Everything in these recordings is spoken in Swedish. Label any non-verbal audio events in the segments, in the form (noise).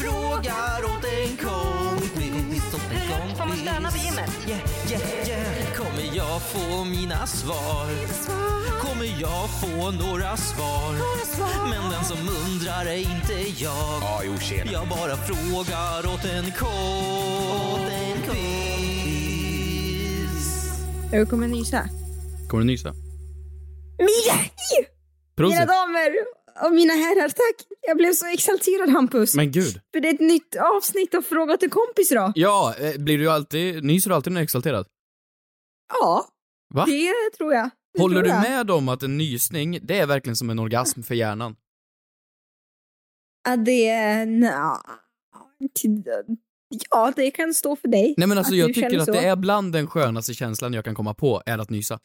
Frågar åt en kompis. Åt en kompis. Får man stöna på gymmet? Yeah, yeah, yeah. Kommer jag få mina svar? Kommer jag få några svar? Men den som undrar är inte jag. Ja, jo, tjena. Jag bara frågar åt en kompis. Jag kommer nysa. Kommer du nysa? Mina, damer och mina herrar, tack! Jag blev så exalterad Hampus. Men gud. För det är ett nytt avsnitt av Fråga till kompis idag. Ja, eh, blir du alltid, nyser du alltid när du är exalterad? Ja, Va? det tror jag. Det Håller tror du jag. med om att en nysning, det är verkligen som en orgasm för hjärnan? Ja, det nja, Ja, det kan stå för dig. Nej men alltså jag du tycker att så. det är bland den skönaste känslan jag kan komma på, är att nysa.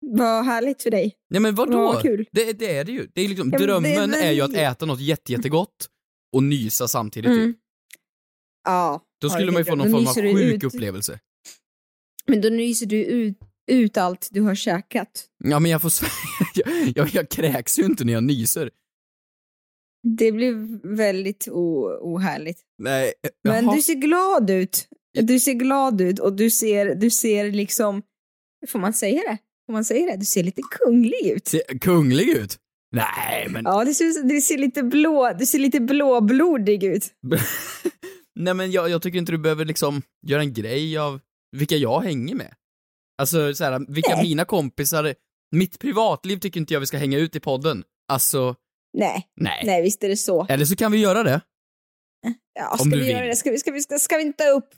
Vad härligt för dig. Nej men vadå? Vad kul. Det, det är det ju. Det är liksom, Ja, men det är drömmen väl- är ju att äta något jätte, jättegott och nysa samtidigt Mm. ju. Ja. Då ja, skulle man ju är få någon form av sjuk ut- upplevelse. Men då nyser du ut, ut allt du har käkat. Ja men jag får (laughs) jag, jag, jag kräks ju inte när jag nyser. Det blir väldigt ohärligt. Nej, Men jaha. du ser glad ut. Du ser glad ut och du ser, du ser liksom, får man säga det? Får man säga det? Du ser lite kunglig ut. Ser kunglig ut? Nej men, Ja, du ser, du ser lite blå, du ser lite blåblodig ut. (laughs) nej men jag, jag tycker inte du behöver liksom göra en grej av vilka jag hänger med. Alltså så här, vilka Nej. mina kompisar, mitt privatliv tycker inte jag vi ska hänga ut i podden. Alltså, Nej, nej. nej visst är det så. Eller så kan vi göra det. Ja, Om ska vi vill. göra det? Ska vi, ska, vi, ska, ska vi inte upp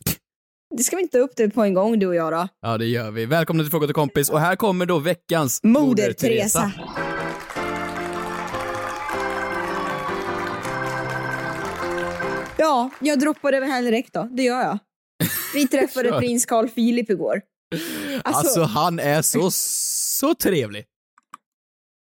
det ska vi inte upp det på en gång du och jag då? Ja, det gör vi. Välkomna till Fråga till kompis och här kommer då veckans Moder Teresa. Ja, jag droppar över här direkt då. Det gör jag. Vi (laughs) träffade prins Carl Philip igår. Alltså, Alltså, han är så, så trevlig.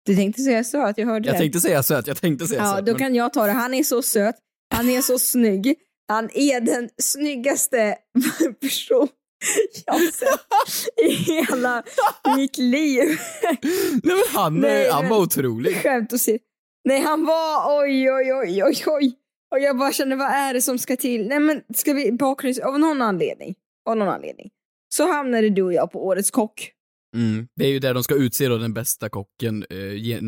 du tänkte säga att jag hörde Jag det. tänkte säga söt, jag tänkte säga Ja, söt. då men- kan jag ta det. Han är så söt. Han är så snygg. Han är den snyggaste (laughs) person jag sett i hela mitt liv. (laughs) Nej men han, Nej, han var otrolig. Skämt se. Nej, han var oj, oj, oj, oj, oj. Och jag bara kände, vad är det som ska till? Nej, men ska vi bakgrunds... Av någon anledning, av någon anledning, så hamnade du och jag på Årets kock. Mm. Det är ju där de ska utse då den bästa kocken eh,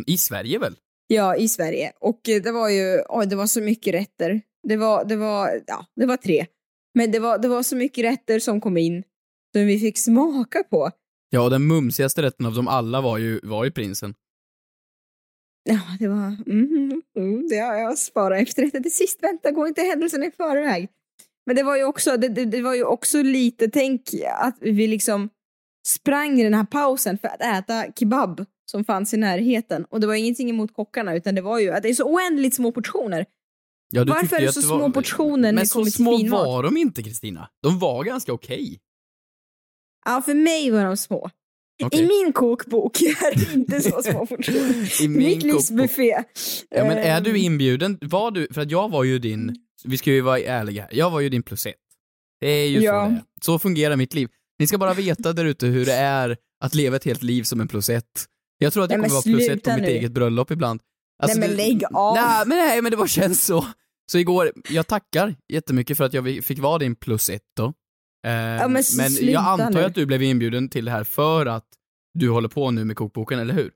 i Sverige väl? Ja, i Sverige. Och eh, det var ju, oj, det var så mycket rätter. Det var, det var, ja, det var tre. Men det var, det var så mycket rätter som kom in som vi fick smaka på. Ja, och den mumsigaste rätten av dem alla var ju, var ju prinsen. Ja, det var, mm, mm, det har jag sparat efterrätten till sist. Vänta, gå inte händelserna i förväg. Men det var ju också, det, det, det var ju också lite, tänk att vi liksom sprang i den här pausen för att äta kebab som fanns i närheten. Och det var ingenting emot kockarna, utan det var ju att det är så oändligt små portioner. Ja, Varför är det så små var... portioner när Men det så kommer till små finmat? var de inte, Kristina. De var ganska okej. Ja, för mig var de små. Okej. I min kokbok (laughs) är det inte så små (laughs) portioner. I min Mitt livs kokbok. buffé. Ja, men är Ehm, du inbjuden? Var du, för att jag var ju din, vi ska ju vara ärliga här, jag var ju din plus ett. Det är ju Ja. så det är. Så fungerar mitt liv. Ni ska bara veta där ute hur det är att leva ett helt liv som en plus ett. Jag tror att jag kommer men vara plus ett på mitt nu. eget bröllop ibland. Alltså, Nej, men det- lägg av. Nej men, nej, men det bara känns så. Så igår, jag tackar jättemycket för att jag fick vara din plus ett då. Eh, men men sluta jag antar nu. att du blev inbjuden till det här för att du håller på nu med kokboken, eller hur?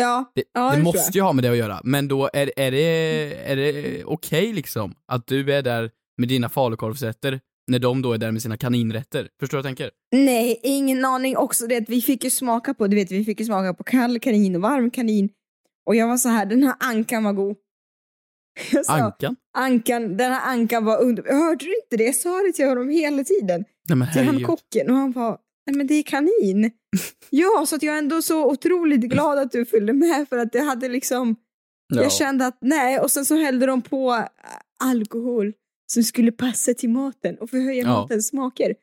Ja, Det, ja, det tror måste jag. ju ha med det att göra, men då är, är det, är det okej liksom att du är där med dina falukorvsrätter när de då är där med sina kaninrätter? Förstår du vad jag tänker? Nej, ingen aning. Också det att vi fick ju smaka på, du vet, vi fick ju smaka på kall kanin och varm kanin. Och jag var så här, den här ankan var god. (laughs) Jag sa, Ankan? ankan, den här ankan var under... Hörde du inte det? Jag sa det till honom hela tiden. Nej men Till han kocken och han bara, nej men det är kanin. (laughs) ja, så att jag är ändå så otroligt glad att du följde med för att det hade liksom, Ja. jag kände att nej, och sen så hällde de på alkohol som skulle passa till maten och förhöja Ja. matens smaker.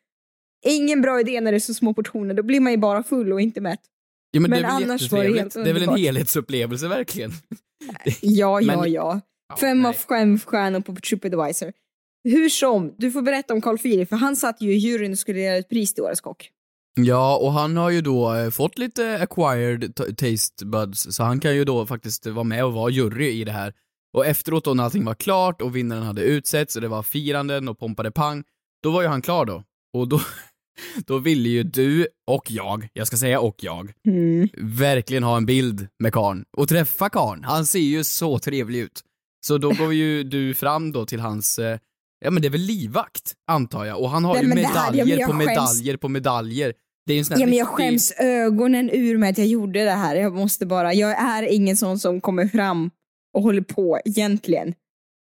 Ingen bra idé när det är så små portioner, då blir man ju bara full och inte mätt. Ja, men, Men det annars var det helt Det är väl en helhetsupplevelse verkligen. (laughs) Ja, ja, Men- ja. Fem av fem stjärnor på Tripadvisor. Hur som, du får berätta om Carl Philip, för han satt ju i juryn och skulle dela ut pris till Årets kock. Ja, och han har ju då eh, fått lite acquired taste buds, så han kan ju då faktiskt vara med och vara jury i det här. Och efteråt då när allting var klart och vinnaren hade utsetts och det var firanden och pompade pang, då var ju han klar då. Och då, då ville ju du och jag, jag ska säga och jag, Mm. verkligen ha en bild med karn och träffa karn. Han ser ju så trevlig ut. Så då går ju du fram då till hans, eh, ja men det är väl livvakt, antar jag. Och han har Nej, ju det här- ja, medaljer på medaljer på medaljer. Det är ju en sån här Ja, men jag riktig- skäms ögonen ur mig att jag gjorde det här. Jag måste bara, jag är ingen sån som kommer fram och håller på egentligen.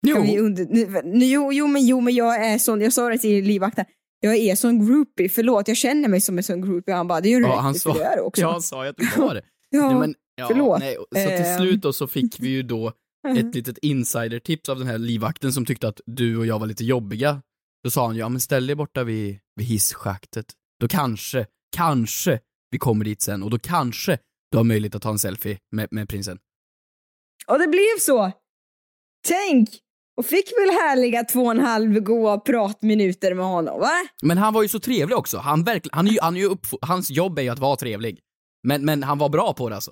Jo. Under, nu, nu, jo, jo, men, jo, men jag är sån, jag sa det till livvakten, jag är sån groupie, förlåt, jag känner mig som en sån groupie. Och han bara, det gör du Ja, rätt han sa, för det är också. (laughs) ja, han sa ju att du var det. (laughs) Ja, Nej, men, ja, förlåt. Nej, så till Ehm. slut då så fick vi ju då (laughs) ett litet insidertips av den här livvakten som tyckte att du och jag var lite jobbiga. Då sa han ja men ställ dig borta vid, vid hisschaktet. Då kanske, kanske vi kommer dit sen och då kanske du har möjlighet att ta en selfie med, med prinsen. Och det blev så. Tänk! Och fick väl härliga två och en halv goa pratminuter med honom, va? Men han var ju så trevlig också. Han, verkl, han, är ju, han är ju upp, hans jobb är ju att vara trevlig. Men, men han var bra på det alltså.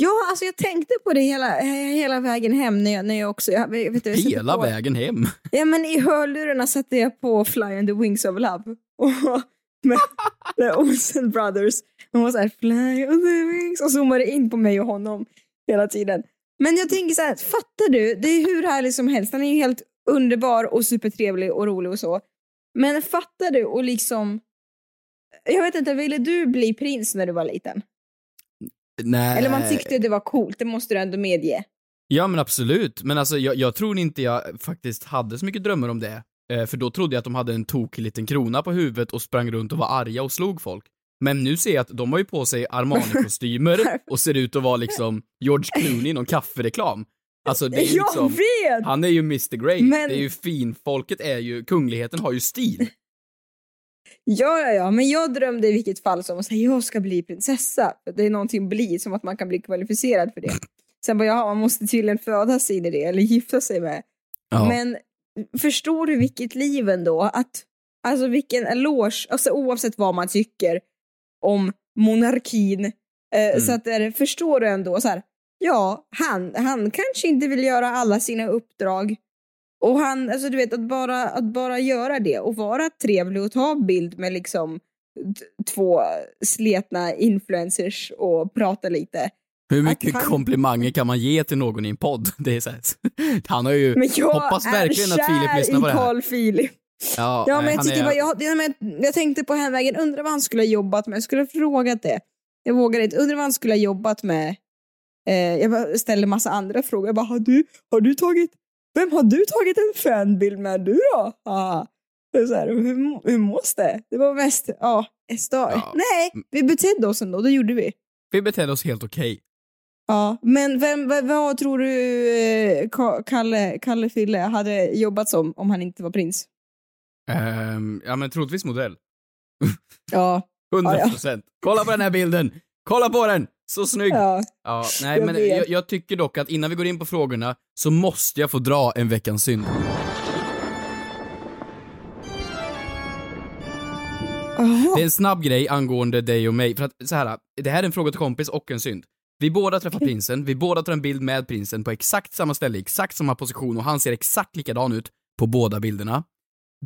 Ja, alltså jag tänkte på det hela, hela vägen hem när jag, när jag också... Jag, vet du, jag Hela på, vägen hem. (laughs) Ja, men i hörlurarna satte jag på Fly on the wings of love. (laughs) Och med The Olsen Brothers. De var så här, fly on the wings. Och zoomade in på mig och honom hela tiden. Men jag tänker så här, fattar du? Det är hur härlig som helst. Han är ju helt underbar och supertrevlig och rolig och så. Men fattar du och liksom... Jag vet inte, ville du bli prins när du var liten? Nej. Eller man tyckte det var coolt, det måste du ändå medge. Ja men absolut, men alltså jag, jag tror inte jag faktiskt hade så mycket drömmar om det. Eh, för då trodde jag att de hade en tokig liten krona på huvudet och sprang runt och var arga och slog folk. Men nu ser jag att de har ju på sig Armani-kostymer (laughs) och ser ut att vara liksom George Clooney i någon kaffereklam. Alltså det är ju Jag liksom, vet! han är ju Mr Grey, Men- det är ju fin, folket är ju, kungligheten har ju stil. (laughs) Ja, ja, ja, men jag drömde i vilket fall som att jag ska bli prinsessa. Det är någonting bli, som att man kan bli kvalificerad för det. Sen bara, ja, man måste tydligen födas in i det eller gifta sig med. Ja. Men förstår du vilket liv ändå? Att, alltså vilken eloge, alltså oavsett vad man tycker om monarkin. Eh, Mm. Så att är, förstår du ändå så här, ja, han, han kanske inte vill göra alla sina uppdrag. Och han, alltså du vet, att bara, att bara göra det och vara trevlig och ta bild med liksom två sletna influencers och prata lite. Hur mycket han- komplimanger kan man ge till någon i en podd? (laughs) Det är så här, (laughs) han har ju, Men jag hoppas är verkligen att kär Filip lyssnar på det i här. Carl Philip. Ja, Ja, men jag tycker är- bara, jag, ja, men jag tänkte på hemvägen, undrar vad han skulle ha jobbat med. Jag skulle ha frågat det. Jag vågade inte. Undrar vad han skulle ha jobbat med. Eh, jag ställde massa andra frågor. Jag bara, har du, har du tagit, vem har du tagit en fanbild med du då? Ah. Så här, hur, hur mås det? Det var mest, ja. Ja. Nej, vi betedde oss ändå, det gjorde vi. Vi betedde oss helt okej. Ja, men vem, vad, vad tror du eh, Ka- Kalle, Kalle Fille hade jobbat som om han inte var prins? Ehm, ja men troligtvis modell. Ja, (laughs) 100 Ja, ja. procent. Kolla på den här bilden! Kolla på den! Så snygg! Ja, ja. nej jag men jag, jag tycker dock att innan vi går in på frågorna så måste jag få dra en veckans synd. Det är en snabb grej angående dig och mig, för att så här, det här är en fråga till kompis och en synd. Vi båda träffar prinsen, vi båda tar en bild med prinsen på exakt samma ställe, exakt samma position och han ser exakt likadan ut på båda bilderna.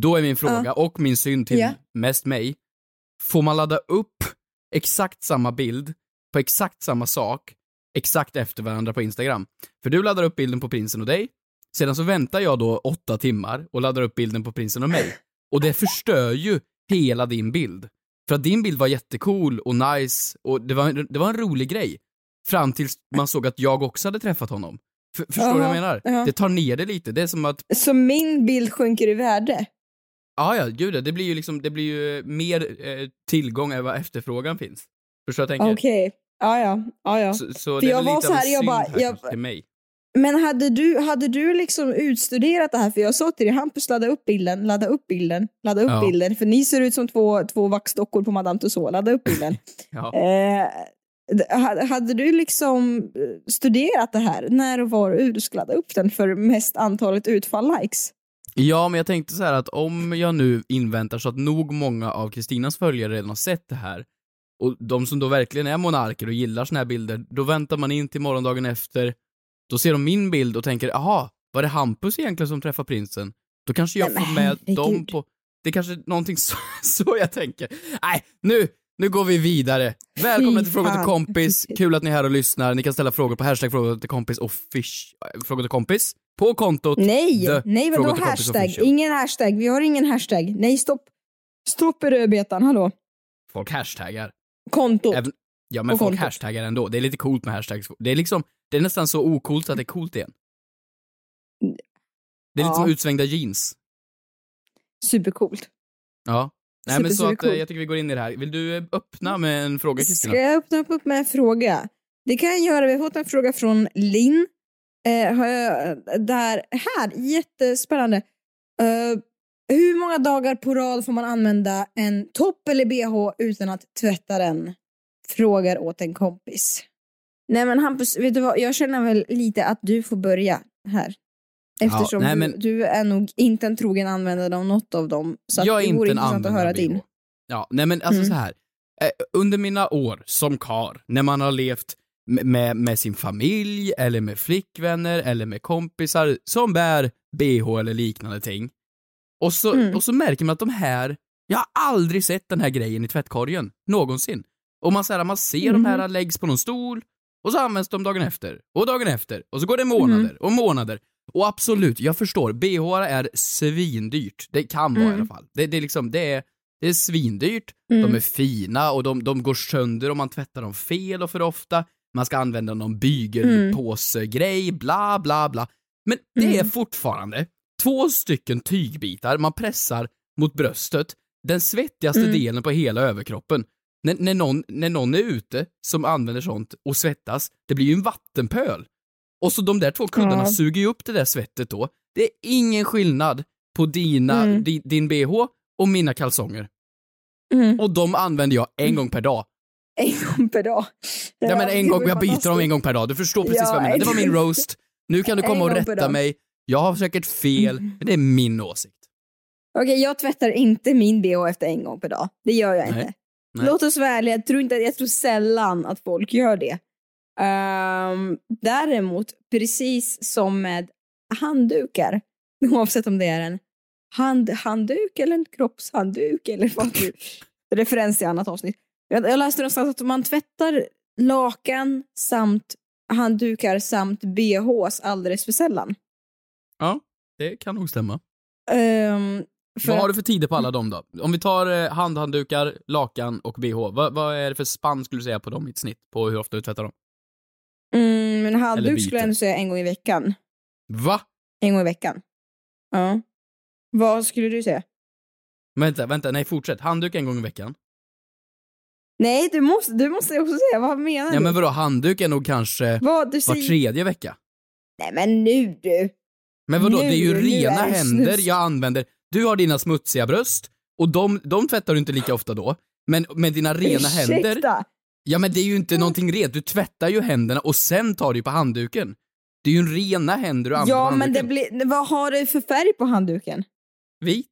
Då är min fråga, och min synd till Ja. mest mig, får man ladda upp exakt samma bild på exakt samma sak, exakt efter varandra på Instagram? För du laddar upp bilden på prinsen och dig, sedan så väntar jag då åtta timmar och laddar upp bilden på prinsen och mig. Och det förstör ju hela din bild. För att din bild var jättecool och nice och det var, det var en rolig grej. Fram tills man såg att jag också hade träffat honom. F- förstår du vad jag menar? ja. Det tar ner det lite. Det är som att, Så min bild sjunker i värde? Ja ja, gud det blir ju liksom, det blir ju mer eh, tillgång än vad efterfrågan finns. Förstår du jag tänker? Okej. Ja, ja. ja, ja. Så, så det är jag var lite så här, jag bara- jag- till mig. Men hade du, hade du liksom utstuderat det här? För jag sa till dig, Hampus ladda upp bilden, ladda upp bilden, ladda upp Ja. bilden. För ni ser ut som två, två vaxdockor på Madame Tussauds, ladda upp bilden. (laughs) Ja. eh, hade du liksom eh, studerat det här? När och var och hur du ska ladda upp den för mest antalet utfall-likes? Ja, men jag tänkte så här att om jag nu inväntar så att nog många av Kristinas följare redan har sett det här, och de som då verkligen är monarker och gillar såna här bilder, då väntar man in till morgondagen efter, då ser de min bild och tänker, jaha, var det Hampus egentligen som träffade prinsen? Då kanske jag Nej, får med dem på... Det är kanske någonting så, (laughs) så jag tänker. Nej, nu, nu går vi vidare. Välkomna till Fråga till kompis. Kul att ni är här och lyssnar. Ni kan ställa frågor på hashtag fråga till kompis och fish, fråga till kompis på kontot Nej, The nej vadå hashtag? Ingen hashtag, vi har ingen hashtag. Nej, stopp. Stopp i rödbetan, hallå. Folk hashtaggar. Kontot. Även, ja men Och folk kontot. hashtaggar ändå. Det är lite coolt med hashtags. Det är liksom, det är nästan så ocoolt att det är coolt igen. Det är lite Ja. som utsvängda jeans. Supercoolt. Ja. Nej Super, men så att, eh, jag tycker vi går in i det här. Vill du eh, öppna med en fråga Kristina? Ska jag öppna upp med en fråga? Det kan jag göra. Vi har fått en fråga från Linn. Eh, jag, där, här, jättespännande. Eh, hur många dagar på rad får man använda en topp eller bh utan att tvätta den? Frågar åt en kompis. Nej men Hampus, vet du vad? Jag känner väl lite att du får börja här. Eftersom nej, du, men- du är nog inte en trogen användare av något av dem. Så jag är det inte vore en intressant att höra din. Ja, nej men alltså Mm. så här. Eh, under mina år som kar, när man har levt med, med, sin familj, eller med flickvänner, eller med kompisar som bär bh eller liknande ting. Och så, Mm. och så märker man att de här, jag har aldrig sett den här grejen i tvättkorgen, någonsin. Och man, så här, man ser de här läggs på någon stol, och så används de dagen efter, och dagen efter, och så går det månader och månader. Och absolut, jag förstår, bh är svindyrt. Det kan vara i alla fall. Det, det är liksom, det är, det är svindyrt, de är fina och de, de går sönder om man tvättar dem fel och för ofta. Man ska använda någon bygelpåsegrej, bla bla bla. Men det är fortfarande två stycken tygbitar man pressar mot bröstet, den svettigaste delen på hela överkroppen. När, när, någon, när någon är ute som använder sånt och svettas, det blir ju en vattenpöl. Och så de där två kuddarna Ja. suger ju upp det där svettet då. Det är ingen skillnad på dina, Mm. di, din bh och mina kalsonger. Mm. Och de använder jag en gång per dag. En gång per dag. Ja, men en gång, jag byter dem en gång per dag. Du förstår precis Ja, vad jag menar. Det var min roast. Nu kan du komma och rätta mig. Jag har säkert fel, men det är min åsikt. Okej, jag tvättar inte min bh efter en gång per dag. Det gör jag Nej. inte. Nej. Låt oss vara ärliga, jag tror, inte, jag tror sällan att folk gör det. Ehm, däremot, precis som med handdukar, (laughs) oavsett om det är en hand, handduk eller en kroppshandduk eller vad du... (laughs) referens till annat avsnitt. Jag, jag läste någonstans att man tvättar lakan samt handdukar samt bhs alldeles för sällan. Ja, det kan nog stämma. Ehm, för Vad har du för tider på alla dem då? Om vi tar eh, handhanddukar, lakan och bh. Vad, vad är det för spann skulle du säga på dem i ett snitt? På hur ofta du tvättar dem? Mm, Eller handduk skulle jag ändå säga en gång i veckan. Va? En gång i veckan. Ja. Vad skulle du säga? Vänta, vänta, nej fortsätt. Handduk en gång i veckan. Nej, du måste, du måste också säga. Vad menar Ja du? men vadå, handduk är nog kanske Vad du var säger? tredje vecka. Nej men nu du. Men vadå, Nu- det är ju rena är händer snus. jag använder. Du har dina smutsiga bröst, och de, de tvättar du inte lika ofta då. Men med dina rena händer, Ursäkta. ja men det är ju inte någonting rent. Du tvättar ju händerna och sen tar du på handduken. Det är ju en rena händer du använder Ja men det blir, vad har du för färg på handduken? Vit.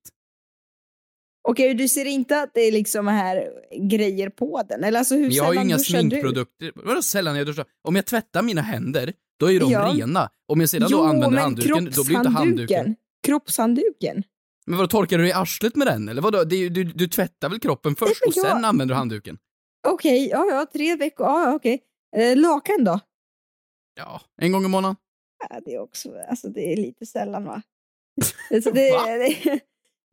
Okej, du ser inte att det är liksom här grejer på den? Eller alltså hur jag har ju inga sminkprodukter. Vadå sällan jag duschar? Om jag tvättar mina händer, då är de Ja. rena. Om jag du? sedan Jo, då använder handduken, då blir inte handduken... kroppshandduken. Men vadå, torkar du i arslet med den? Eller vadå? Ju- du, du tvättar väl kroppen först och jag- sen använder du handduken? Okej, ja ja, tre veckor, ja ja, okej. Eh, lakan då? Ja, en gång i månaden. Ja, det är också, alltså det är lite sällan va? alltså, det, (laughs) Va? det,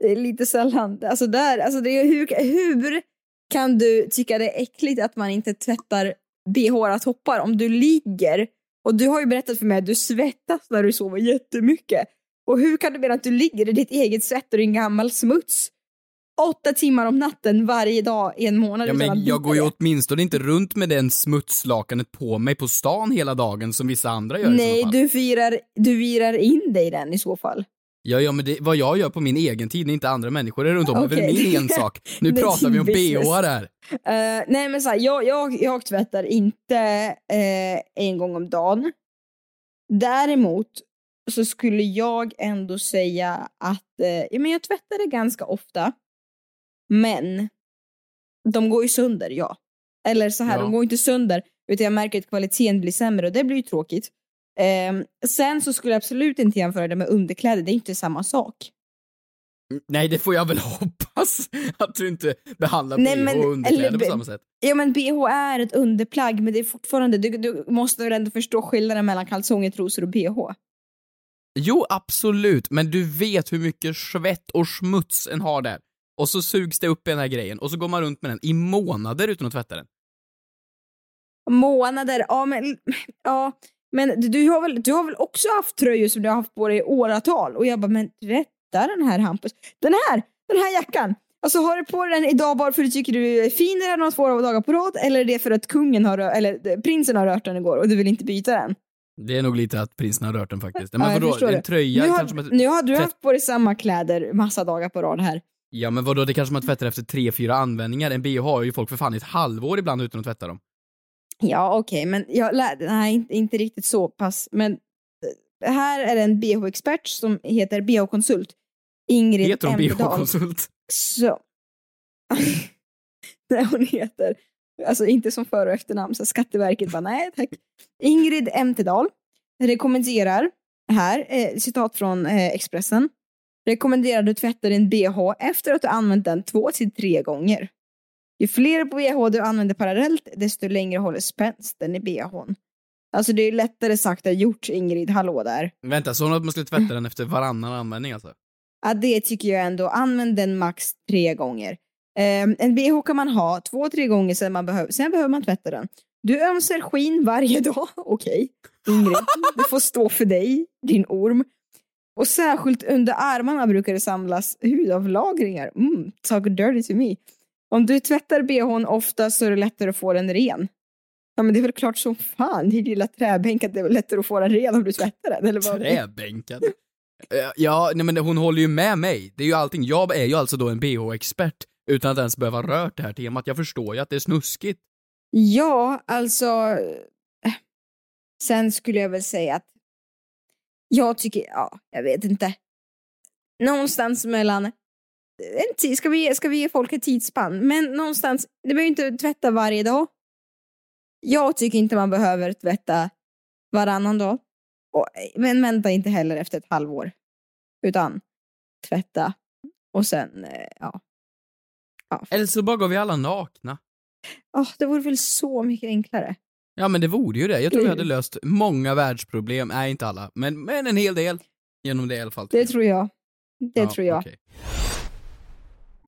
det är lite sällan. Alltså där, alltså det är, hur, hur kan du tycka det är äckligt att man inte tvättar bh toppar om du ligger och du har ju berättat för mig att du svettas när du sover jättemycket. Och hur kan du mena att du ligger i ditt eget svett och din gammal smuts åtta timmar om natten varje dag i en månad Ja, men jag går ju åtminstone inte runt med den smutslakanet på mig på stan hela dagen som vissa andra gör i Nej, så fall. du virar, du virar in dig i den i så fall. Ja, ja, men det, vad jag gör på min egen tid när inte andra människor är runt om är väl Okej. min ensak. Nu (laughs) är pratar vi om bh här. Eh, nej men så här, jag, jag, jag tvättar inte eh, en gång om dagen. Däremot så skulle jag ändå säga att eh, ja, men jag tvättar det ganska ofta. Men de går ju sönder, ja. Eller så här, Ja. de går inte sönder utan jag märker att kvaliteten blir sämre och det blir ju tråkigt. Ehm, sen så skulle jag absolut inte jämföra det med underkläder, det är inte samma sak. Nej, det får jag väl (laughs) hoppas att du inte behandlar Nej, bh men- och underkläder eller på samma sätt. Ja men bh är ett underplagg men det är fortfarande, du, du måste väl ändå förstå skillnaden mellan kalsonger, trosor och bh? Jo, absolut, men du vet hur mycket svett och smuts en har där. Och så sugs det upp i den här grejen och så går man runt med den i månader utan att tvätta den. Månader, ja men, ja, men du, har väl, du har väl också haft tröjor som du har haft på dig i åratal? Och jag bara, men tvätta den här Hampus. Den här, den här jackan. Alltså har du på dig den idag bara för att du tycker du är finare några två dagar på rad eller är det för att kungen har, eller eh, prinsen har rört den igår och du vill inte byta den? Det är nog lite att prinsen har rört den faktiskt. Ja, Men jag vadå, en det. tröja nu, har, kanske man... nu har du haft på dig samma kläder massa dagar på rad här. Ja men vadå, det kanske man tvättar efter tre, fyra användningar. En bh har ju folk för fan i ett halvår ibland utan att tvätta dem. Ja, okej, men jag lärde, nej, inte, inte riktigt så pass. Men eh, här är det en bh-expert som heter bh-konsult. Ingrid Heter hon bh-konsult? Så. (laughs) nej, hon heter, alltså inte som för och efternamn, så Skatteverket bara nej tack. Ingrid Emtedal rekommenderar, här, eh, citat från eh, Expressen, rekommenderar du tvättar din bh efter att du använt den två till tre gånger. Ju fler bh du använder parallellt, desto längre håller spänsten i bhn. Alltså det är lättare sagt än gjort, Ingrid. Hallå där. Vänta, så hon att man skulle tvätta den efter varannan användning alltså? Ja, det tycker jag ändå. Använd den max tre gånger. Ehm, en bh kan man ha två, tre gånger sen, man behöver, sen behöver man tvätta den. Du ömsar skinn varje (laughs) dag. Okej, Ingrid. Det får stå för dig, din orm. Och särskilt under armarna brukar det samlas hudavlagringar. Mm, talk dirty to me. Om du tvättar bhn ofta så är det lättare att få den ren. Ja men det är väl klart som fan, din lilla träbänk att det är lättare att få den ren om du tvättar den. Eller vad? Träbänkad? Eh, Ja, nej men hon håller ju med mig. Det är ju allting. Jag är ju alltså då en bh-expert utan att ens behöva rört det här temat. Jag förstår ju att det är snuskigt. Ja, alltså... eh, Sen skulle jag väl säga att jag tycker, ja, jag vet inte. Någonstans mellan... En tid, ska, vi, ska vi ge folk ett tidsspann? Men någonstans, det behöver inte tvätta varje dag. Jag tycker inte man behöver tvätta varannan dag. Och, men vänta inte heller efter ett halvår. Utan tvätta och sen, eh, ja. ja. Eller så bara går vi alla nakna. Åh, det vore väl så mycket enklare. Ja men det vore ju det. Jag tror vi hade löst många världsproblem, nej inte alla, men, men en hel del. Genom det i alla fall. Det tror jag. Det Ja, tror jag. okej.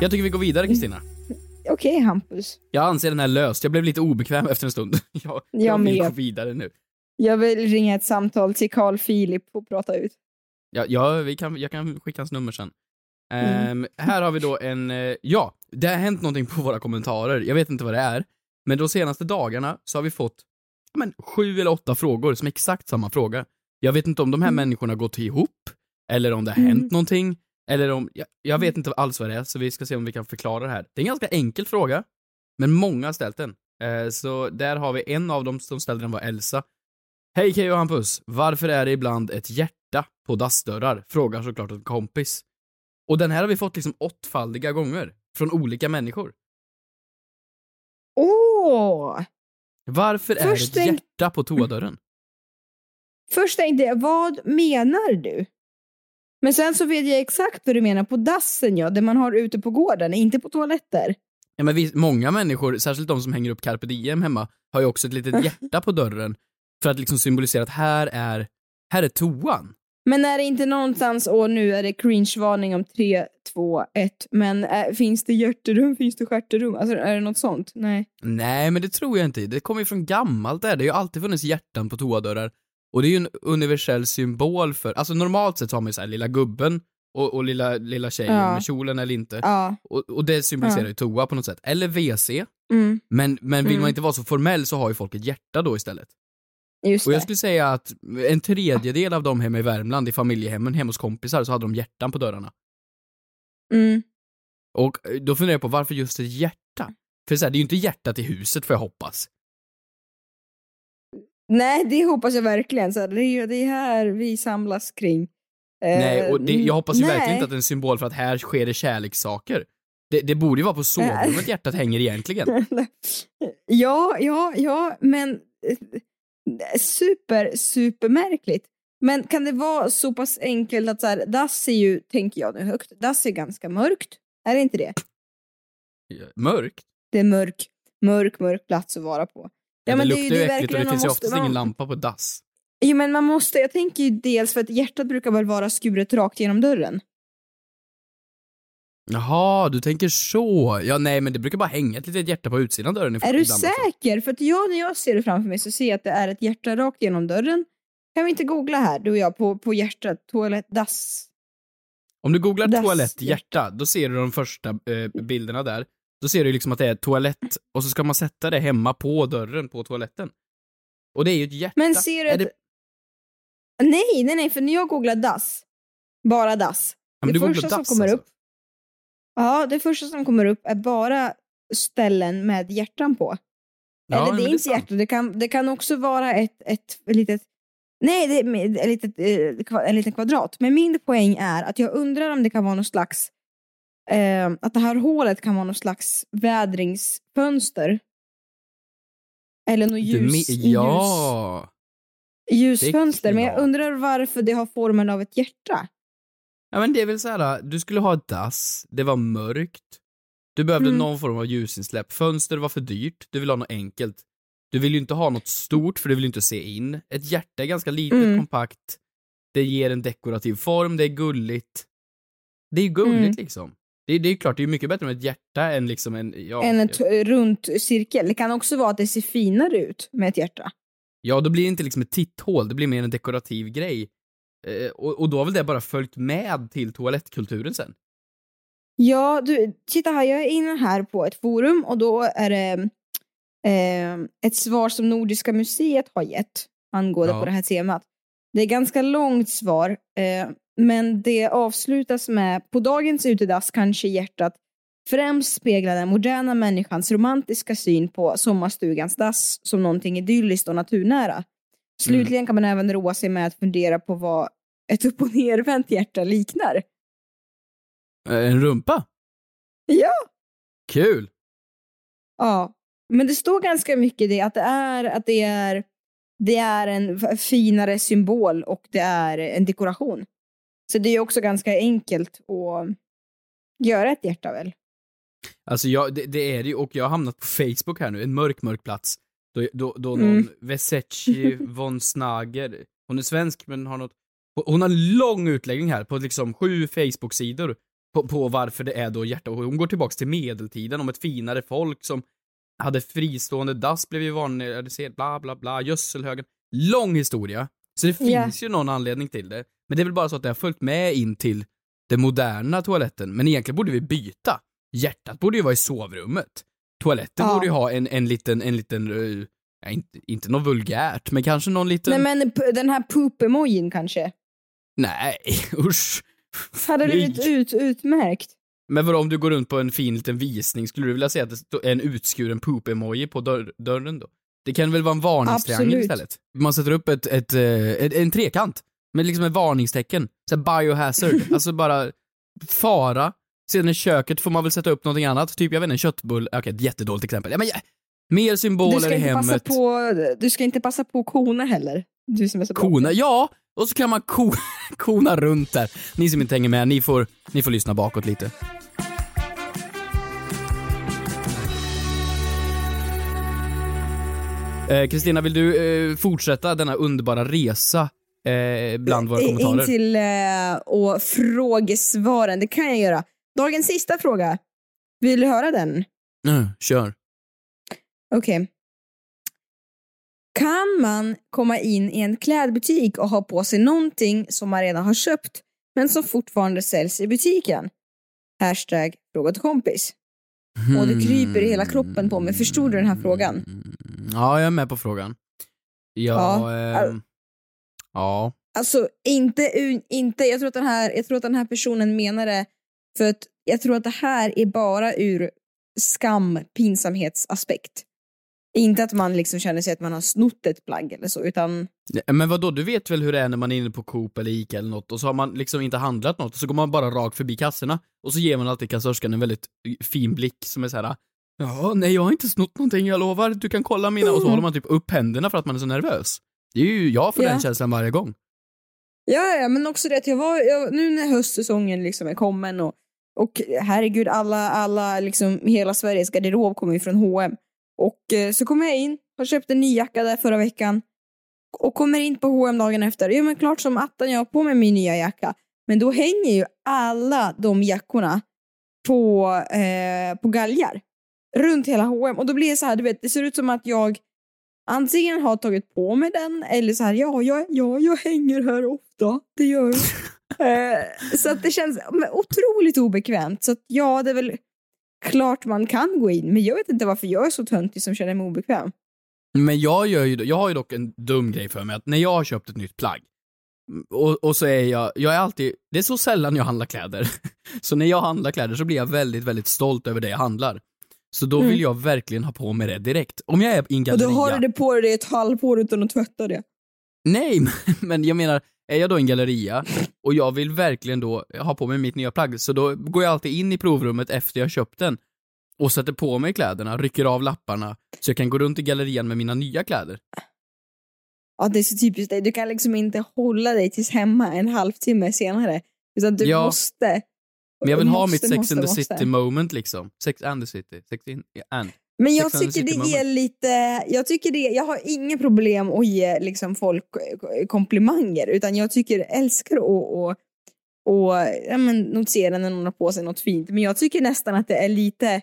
Jag tycker vi går vidare Kristina. Okej, Hampus. Jag anser den här löst. Jag blev lite obekväm efter en stund. (laughs) Jag, Jag jag vill gå vidare nu. Jag vill ringa ett samtal till Carl Philip och prata ut. Ja, ja vi kan, jag kan skicka hans nummer sen. Mm. Ehm, här har vi då en, eh, ja, det har hänt någonting på våra kommentarer. Jag vet inte vad det är. Men de senaste dagarna så har vi fått, ja, men, sju eller åtta frågor som är exakt samma fråga. Jag vet inte om de här människorna gått ihop, eller om det har hänt någonting, Eller om, jag, jag vet inte alls vad det är, så vi ska se om vi kan förklara det här. Det är en ganska enkel fråga, men många har ställt den. Eh, så där har vi en av dem som ställde den var Elsa. Hej Keyyo och Hampus! Varför är det ibland ett hjärta på dassdörrar? Frågar såklart en kompis. Och den här har vi fått liksom åttfaldiga gånger, från olika människor. Åh! Varför är det Först ett hjärta på toadörren? Först tänkte jag, vad menar du? Men sen så vet jag exakt vad du menar på dassen, ja, det man har ute på gården, inte på toaletter. Ja, men vi, många människor, särskilt de som hänger upp carpe diem hemma, har ju också ett litet (laughs) hjärta på dörren för att liksom symbolisera att här är, här är toan. Men är det inte någonstans, och nu är det cringe-varning om 3, 2, 1, men äh, finns det hjärterum, finns det stjärterum? Alltså är det något sånt? Nej. Nej, men det tror jag inte. Det kommer ju från gammalt där. Det har ju alltid funnits hjärtan på toadörrar. Och det är ju en universell symbol för, alltså normalt sett har man ju så här lilla gubben och, och lilla, lilla tjejen Ja. med kjolen eller inte. Ja. Och, och det symboliserar Ja. ju toa på något sätt. Eller WC. Mm. Men, men vill Mm. man inte vara så formell så har ju folk ett hjärta då istället. Just Och jag det. skulle säga att en tredjedel av dem hemma i Värmland, i familjehemmen, hemma hos kompisar, så hade de hjärtan på dörrarna. Mm. Och eh, då funderar jag på varför just ett hjärta? För så här, det är ju inte hjärtat i huset får jag hoppas. Nej, det hoppas jag verkligen. Så det är det är här vi samlas kring. Eh, Nej, och det, jag hoppas ju nej. verkligen inte att det är en symbol för att här sker det kärlekssaker. Det, det borde ju vara på sovrummet hjärtat hänger egentligen. (laughs) ja, ja, ja, men eh, super, super märkligt. Men kan det vara så pass enkelt att så här, dass är ju, tänker jag nu högt, dass är ganska mörkt. Är det inte det? Mörkt? Det är mörk, mörk, mörk plats att vara på. Ja, det är luktar ju äckligt och det finns ju oftast ingen man- lampa på dass. Jo, men man måste, jag tänker ju dels för att hjärtat brukar väl vara skuret rakt genom dörren. Jaha, du tänker så. Ja, nej, men det brukar bara hänga ett litet hjärta på utsidan av dörren. Är du säker? För att jag, när jag ser det framför mig så ser jag att det är ett hjärta rakt genom dörren. Kan vi inte googla här, du och jag, på, på hjärtat, toalett, dass? Om du googlar Dass- toalett hjärta, då ser du de första eh, bilderna där. Då ser du liksom att det är toalett och så ska man sätta det hemma på dörren på toaletten. Och det är ju ett hjärta. Men ser du att... det... Nej, nej, nej, för när jag googlar dass, bara dass, Ja, det första som kommer alltså. upp Ja, det första som kommer upp är bara ställen med hjärtan på. Ja, Eller det är det är inte sant. hjärta, det kan, det kan också vara ett, ett litet Nej, det är ett litet, eh, en liten kvadrat. Men min poäng är att jag undrar om det kan vara någon slags eh, att det här hålet kan vara någon slags vädringsfönster. Eller något Du ljus, me- ja. ljus, ljusfönster. Men jag undrar varför det har formen av ett hjärta. Ja men det är väl så här, du skulle ha ett dass, det var mörkt, du behövde Mm. någon form av ljusinsläpp, fönster var för dyrt, du vill ha något enkelt. Du vill ju inte ha något stort för du vill inte se in. Ett hjärta är ganska litet, Mm. kompakt, det ger en dekorativ form, det är gulligt. Det är ju gulligt Mm. liksom. Det, det är ju klart, det är mycket bättre med ett hjärta än liksom en, ja, en t- runt cirkel. Det kan också vara att det ser finare ut med ett hjärta. ja då blir det inte liksom ett titthål, det blir mer en dekorativ grej. Eh, och, och då har väl det bara följt med till toalettkulturen sen. Ja, du, titta här, jag är inne här på ett forum och då är det eh, ett svar som Nordiska museet har gett angående Ja. på det här temat. Det är ganska långt svar, eh, men det avslutas med på dagens utedass kanske hjärtat främst speglar den moderna människans romantiska syn på sommarstugans dass som någonting idylliskt och naturnära. Slutligen kan man även roa sig med att fundera på vad ett upp och nervänt hjärta liknar. Eh, en rumpa? Ja! Kul! Ja, men det står ganska mycket det att det är att det är det är en finare symbol och det är en dekoration. Så det är också ganska enkelt att göra ett hjärta väl? Alltså jag, det, det är det ju, och jag har hamnat på Facebook här nu, en mörk, mörk plats. Då, då, då någon Mm. Vesecci (laughs) von Snager, hon är svensk men har något, hon har en lång utläggning här på liksom sju Facebook-sidor på, på varför det är då hjärta, hon går tillbaks till medeltiden om ett finare folk som hade fristående dass, blev ju vanligare, bla bla bla, gödselhögen. Lång historia. Så det finns ju någon anledning till det. Men det är väl bara så att det har följt med in till den moderna toaletten. Men egentligen borde vi byta. Hjärtat borde ju vara i sovrummet. Toaletten Ja. borde ju ha en, en liten, en liten, uh, ja, inte, inte något vulgärt, men kanske någon liten... Nej men den här poop-emojin kanske? Nej, (laughs) usch. Hade Nej. blivit ut, utmärkt. Men vadå om du går runt på en fin liten visning, skulle du vilja säga att det är en utskuren poop-emoji på dörr, dörren då? Det kan väl vara en varningstriangel Absolut. istället? Man sätter upp ett, ett, eh, ett, en trekant med liksom ett varningstecken. Så här biohazard, (laughs) alltså bara fara. Sedan i köket får man väl sätta upp någonting annat, typ jag vet inte, en köttbull, okej ett jättedåligt exempel. Ja, men, ja, mer symboler i hemmet. på, du ska inte passa på kona heller. Du som är så bra. Kona, ja! Och så kan man ko, (laughs) kona runt där. Ni som inte hänger med, ni får, ni får lyssna bakåt lite. Eh, Kristina, vill du eh, fortsätta denna underbara resa eh, bland våra In kommentarer? till eh, och frågesvaren, det kan jag göra. Dagens sista fråga. Vill du höra den? Mm, kör. Okej. Kan man komma in i en klädbutik och ha på sig någonting som man redan har köpt men som fortfarande säljs i butiken? Hashtag fråga till kompis. Och det kryper i hela kroppen på mig. Förstod du den här frågan? Ja, jag är med på frågan. Ja, Ja, ehm, ja. Alltså inte, inte jag, tror att den här, jag tror att den här personen menar det för att jag tror att det här är bara ur skam, pinsamhetsaspekt. Inte att man liksom känner sig att man har snott ett plagg eller så, utan Men vadå, du vet väl hur det är när man är inne på Coop eller Ica eller något och så har man liksom inte handlat något och så går man bara rakt förbi kassorna och så ger man alltid kassörskan en väldigt fin blick som är så här. Ja, nej jag har inte snott någonting, jag lovar, du kan kolla mina och så håller man typ upp händerna för att man är så nervös. Det är ju, jag får Ja. den känslan varje gång. Ja, ja, men också det att jag var, jag, nu när höstsäsongen liksom är kommen och, och herregud, alla, alla liksom, hela Sveriges garderob kommer ju från H&M Och eh, så kommer jag in, har köpt en ny jacka där förra veckan och kommer in på H&M dagen efter. Ja, men klart som attan jag har på mig min nya jacka. Men då hänger ju alla de jackorna på, eh, på galgar runt hela H&M och då blir det så här, du vet, det ser ut som att jag antingen har tagit på mig den eller så här, ja, ja, ja jag hänger här ofta, det gör jag. (laughs) eh, så att det känns otroligt obekvämt. Så att ja, det är väl klart man kan gå in, men jag vet inte varför jag är så töntig som känner mig obekväm. Men jag gör ju, jag har ju dock en dum grej för mig att när jag har köpt ett nytt plagg och, och så är jag, jag är alltid, det är så sällan jag handlar kläder. (laughs) Så när jag handlar kläder så blir jag väldigt, väldigt stolt över det jag handlar. Så då Mm. vill jag verkligen ha på mig det direkt. Om jag är i en Och då galleria. har du det på dig ett halvår utan att tvätta det. Nej, men, (laughs) men jag menar, är jag då i en galleria och jag vill verkligen då ha på mig mitt nya plagg, så då går jag alltid in i provrummet efter jag köpt den och sätter på mig kläderna, rycker av lapparna, så jag kan gå runt i gallerian med mina nya kläder. Ja, det är så typiskt dig. Du kan liksom inte hålla dig tills hemma en halvtimme senare. Utan du Ja. måste. Men jag vill ha måste, mitt Sex måste, and the måste. City moment liksom. Sex and the City. Sex in, and. Men jag tycker det är lite, jag tycker det, jag har inga problem att ge liksom folk eh, komplimanger utan jag tycker, älskar att och, och, ja, men, notera när någon har på sig något fint. Men jag tycker nästan att det är lite,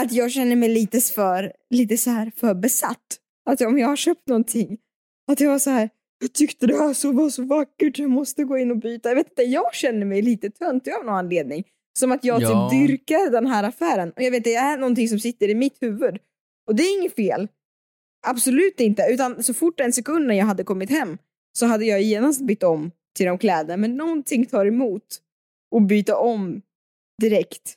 att jag känner mig lite för, lite så här för besatt. Att om jag har köpt någonting, att jag var så här, jag tyckte det här så var så vackert, jag måste gå in och byta. Jag vet inte, jag känner mig lite töntig av någon anledning. Som att jag Ja. typ dyrkar den här affären. Och jag vet, det är någonting som sitter i mitt huvud. Och det är inget fel. Absolut inte. Utan så fort en sekund när jag hade kommit hem så hade jag genast bytt om till de kläderna. Men någonting tar emot att byta om direkt.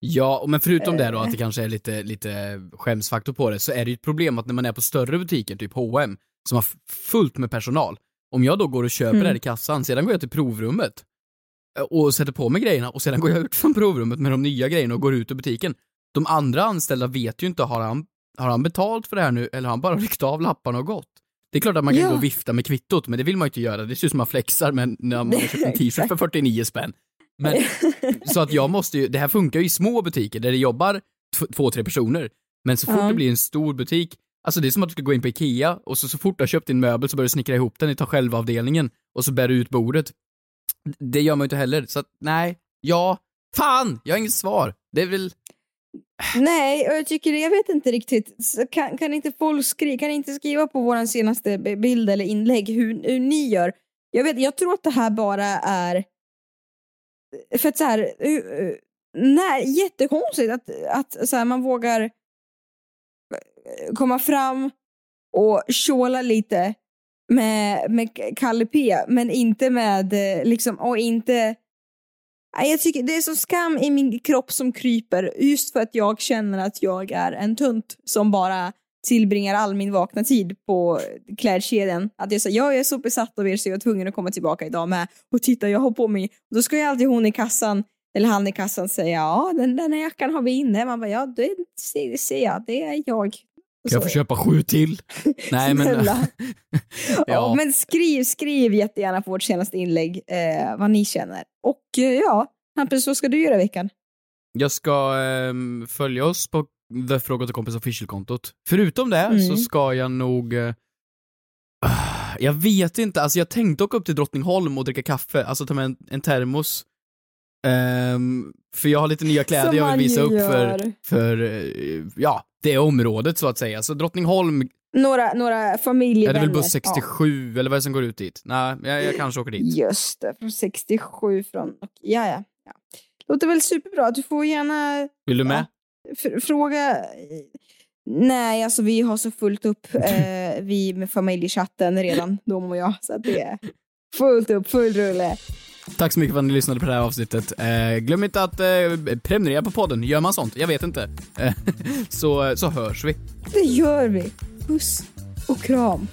Ja, och men förutom det då Eh. att det kanske är lite, lite skämsfaktor på det, så är det ju ett problem att när man är på större butiker, typ H&M som har fullt med personal, om jag då går och köper Mm. det här i kassan, sedan går jag till provrummet eh, och sätter på mig grejerna och sedan (laughs) går jag ut från provrummet med de nya grejerna och går ut ur butiken. De andra anställda vet ju inte, har han, har han betalt för det här nu eller har han bara (laughs) ryckt av lapparna och gått? Det är klart att man kan Ja. gå och vifta med kvittot, men det vill man ju inte göra. Det ser ut som man flexar men när man (laughs) har köpt en t-shirt för 49 spänn. Men, så att jag måste ju, det här funkar ju i små butiker där det jobbar två, tre personer. Men så fort Ja. det blir en stor butik, alltså det är som att du ska gå in på Ikea och så, så fort du har köpt din möbel så börjar du snickra ihop den i ta självavdelningen och så bär du ut bordet. Det gör man ju inte heller, så att nej, ja, fan, jag har inget svar. Det är väl, Nej, och jag tycker, jag vet inte riktigt. Så Kan, kan inte folk skriva, kan inte skriva på vår senaste bild eller inlägg hur, hur ni gör? Jag, vet, jag tror att det här bara är... För att så här, eh, eh, nej, jättekonstigt att, att så här, man vågar Eh, komma fram och tjåla lite med, med Kalle P, men inte med eh, liksom, och inte jag tycker det är så skam i min kropp som kryper just för att jag känner att jag är en tunt som bara tillbringar all min vakna tid på eh, klädkedjan. Att jag, så, jag är så besatt av er så jag är tvungen att komma tillbaka idag med. Och titta, jag har på mig. Då ska ju alltid hon i kassan, eller han i kassan säga ja, den, den här jackan har vi inne. Man bara, ja, det ser, ser jag, det är jag. Kan jag få köpa sju till? (laughs) Nej men... (laughs) Ja. Men skriv, skriv jättegärna på vårt senaste inlägg eh, vad ni känner. Och eh, ja, Hampus, vad ska du göra i veckan? Jag ska ehm, följa oss på The Fråga till kompis official-kontot. Förutom det Mm. så ska jag nog... eh, (sighs) jag vet inte, alltså jag tänkte åka upp till Drottningholm och dricka kaffe, alltså ta med en, en termos. Ehm, för jag har lite nya kläder Som jag vill visa upp för, för, eh, ja, det området så att säga. Så Drottningholm, Några, några är familjevänner. det väl buss 67 eller vad är det som går ut dit? Nej, jag, jag kanske åker Ja. dit. Just det, från 67 från... och- Ja, ja. ja. Låter väl superbra. Du får gärna Vill du med? fr- fråga... Nej, alltså vi har så fullt upp, (laughs) eh, vi med familjechatten redan, de och jag. Så att det är fullt upp, full rulle. Tack så mycket för att ni lyssnade på det här avsnittet. Eh, glöm inte att eh, prenumerera på podden. Gör man sånt? Jag vet inte. Eh, (laughs) så, så hörs vi. Det gör vi. Puss och kram.